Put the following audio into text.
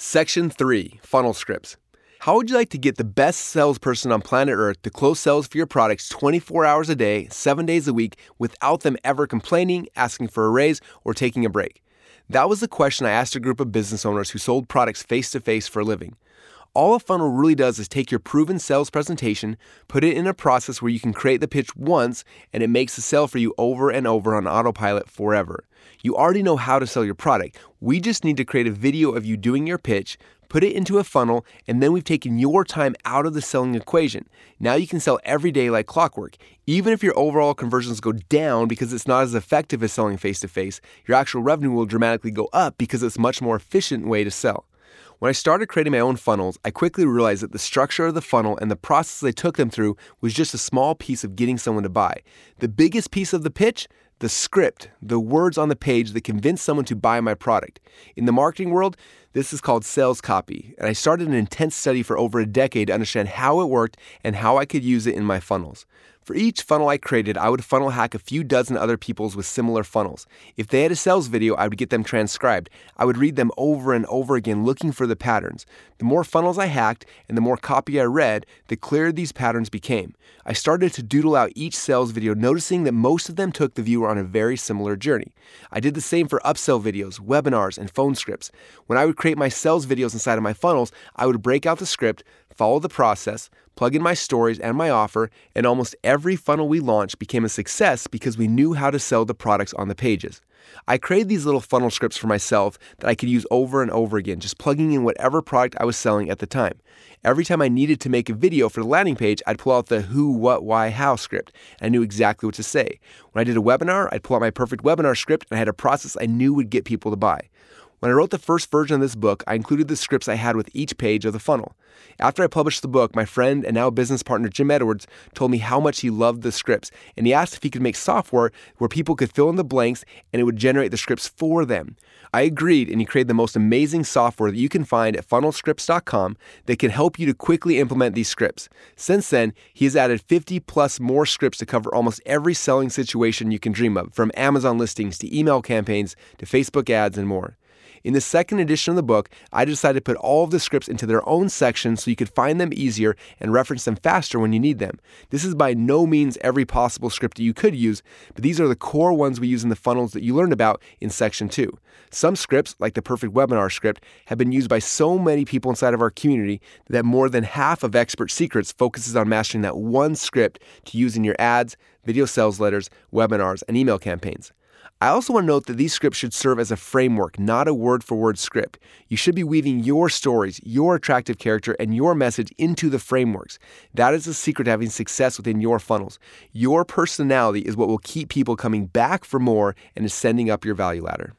Section 3 Funnel Scripts. How would you like to get the best salesperson on planet Earth to close sales for your products 24 hours a day, 7 days a week, without them ever complaining, asking for a raise, or taking a break? That was the question I asked a group of business owners who sold products face to face for a living. All a funnel really does is take your proven sales presentation, put it in a process where you can create the pitch once, and it makes the sale for you over and over on autopilot forever. You already know how to sell your product. We just need to create a video of you doing your pitch, put it into a funnel, and then we've taken your time out of the selling equation. Now you can sell every day like clockwork. Even if your overall conversions go down because it's not as effective as selling face to face, your actual revenue will dramatically go up because it's a much more efficient way to sell. When I started creating my own funnels, I quickly realized that the structure of the funnel and the process I took them through was just a small piece of getting someone to buy. The biggest piece of the pitch, the script, the words on the page that convince someone to buy my product. In the marketing world, this is called sales copy, and I started an intense study for over a decade to understand how it worked and how I could use it in my funnels. For each funnel I created, I would funnel hack a few dozen other people's with similar funnels. If they had a sales video, I would get them transcribed. I would read them over and over again looking for the patterns. The more funnels I hacked and the more copy I read, the clearer these patterns became. I started to doodle out each sales video, noticing that most of them took the viewer on a very similar journey. I did the same for upsell videos, webinars, and phone scripts. When I would create my sales videos inside of my funnels, I would break out the script, follow the process, plug in my stories and my offer, and almost every funnel we launched became a success because we knew how to sell the products on the pages. I created these little funnel scripts for myself that I could use over and over again, just plugging in whatever product I was selling at the time. Every time I needed to make a video for the landing page, I'd pull out the who, what, why, how script. I knew exactly what to say. When I did a webinar, I'd pull out my perfect webinar script and I had a process I knew would get people to buy. When I wrote the first version of this book, I included the scripts I had with each page of the funnel. After I published the book, my friend and now business partner Jim Edwards told me how much he loved the scripts, and he asked if he could make software where people could fill in the blanks and it would generate the scripts for them. I agreed, and he created the most amazing software that you can find at funnelscripts.com that can help you to quickly implement these scripts. Since then, he has added 50 plus more scripts to cover almost every selling situation you can dream of, from Amazon listings to email campaigns to Facebook ads and more. In the second edition of the book, I decided to put all of the scripts into their own section so you could find them easier and reference them faster when you need them. This is by no means every possible script that you could use, but these are the core ones we use in the funnels that you learned about in section 2. Some scripts, like the perfect webinar script, have been used by so many people inside of our community that more than half of Expert Secrets focuses on mastering that one script to use in your ads, video sales letters, webinars, and email campaigns. I also want to note that these scripts should serve as a framework, not a word for word script. You should be weaving your stories, your attractive character, and your message into the frameworks. That is the secret to having success within your funnels. Your personality is what will keep people coming back for more and ascending up your value ladder.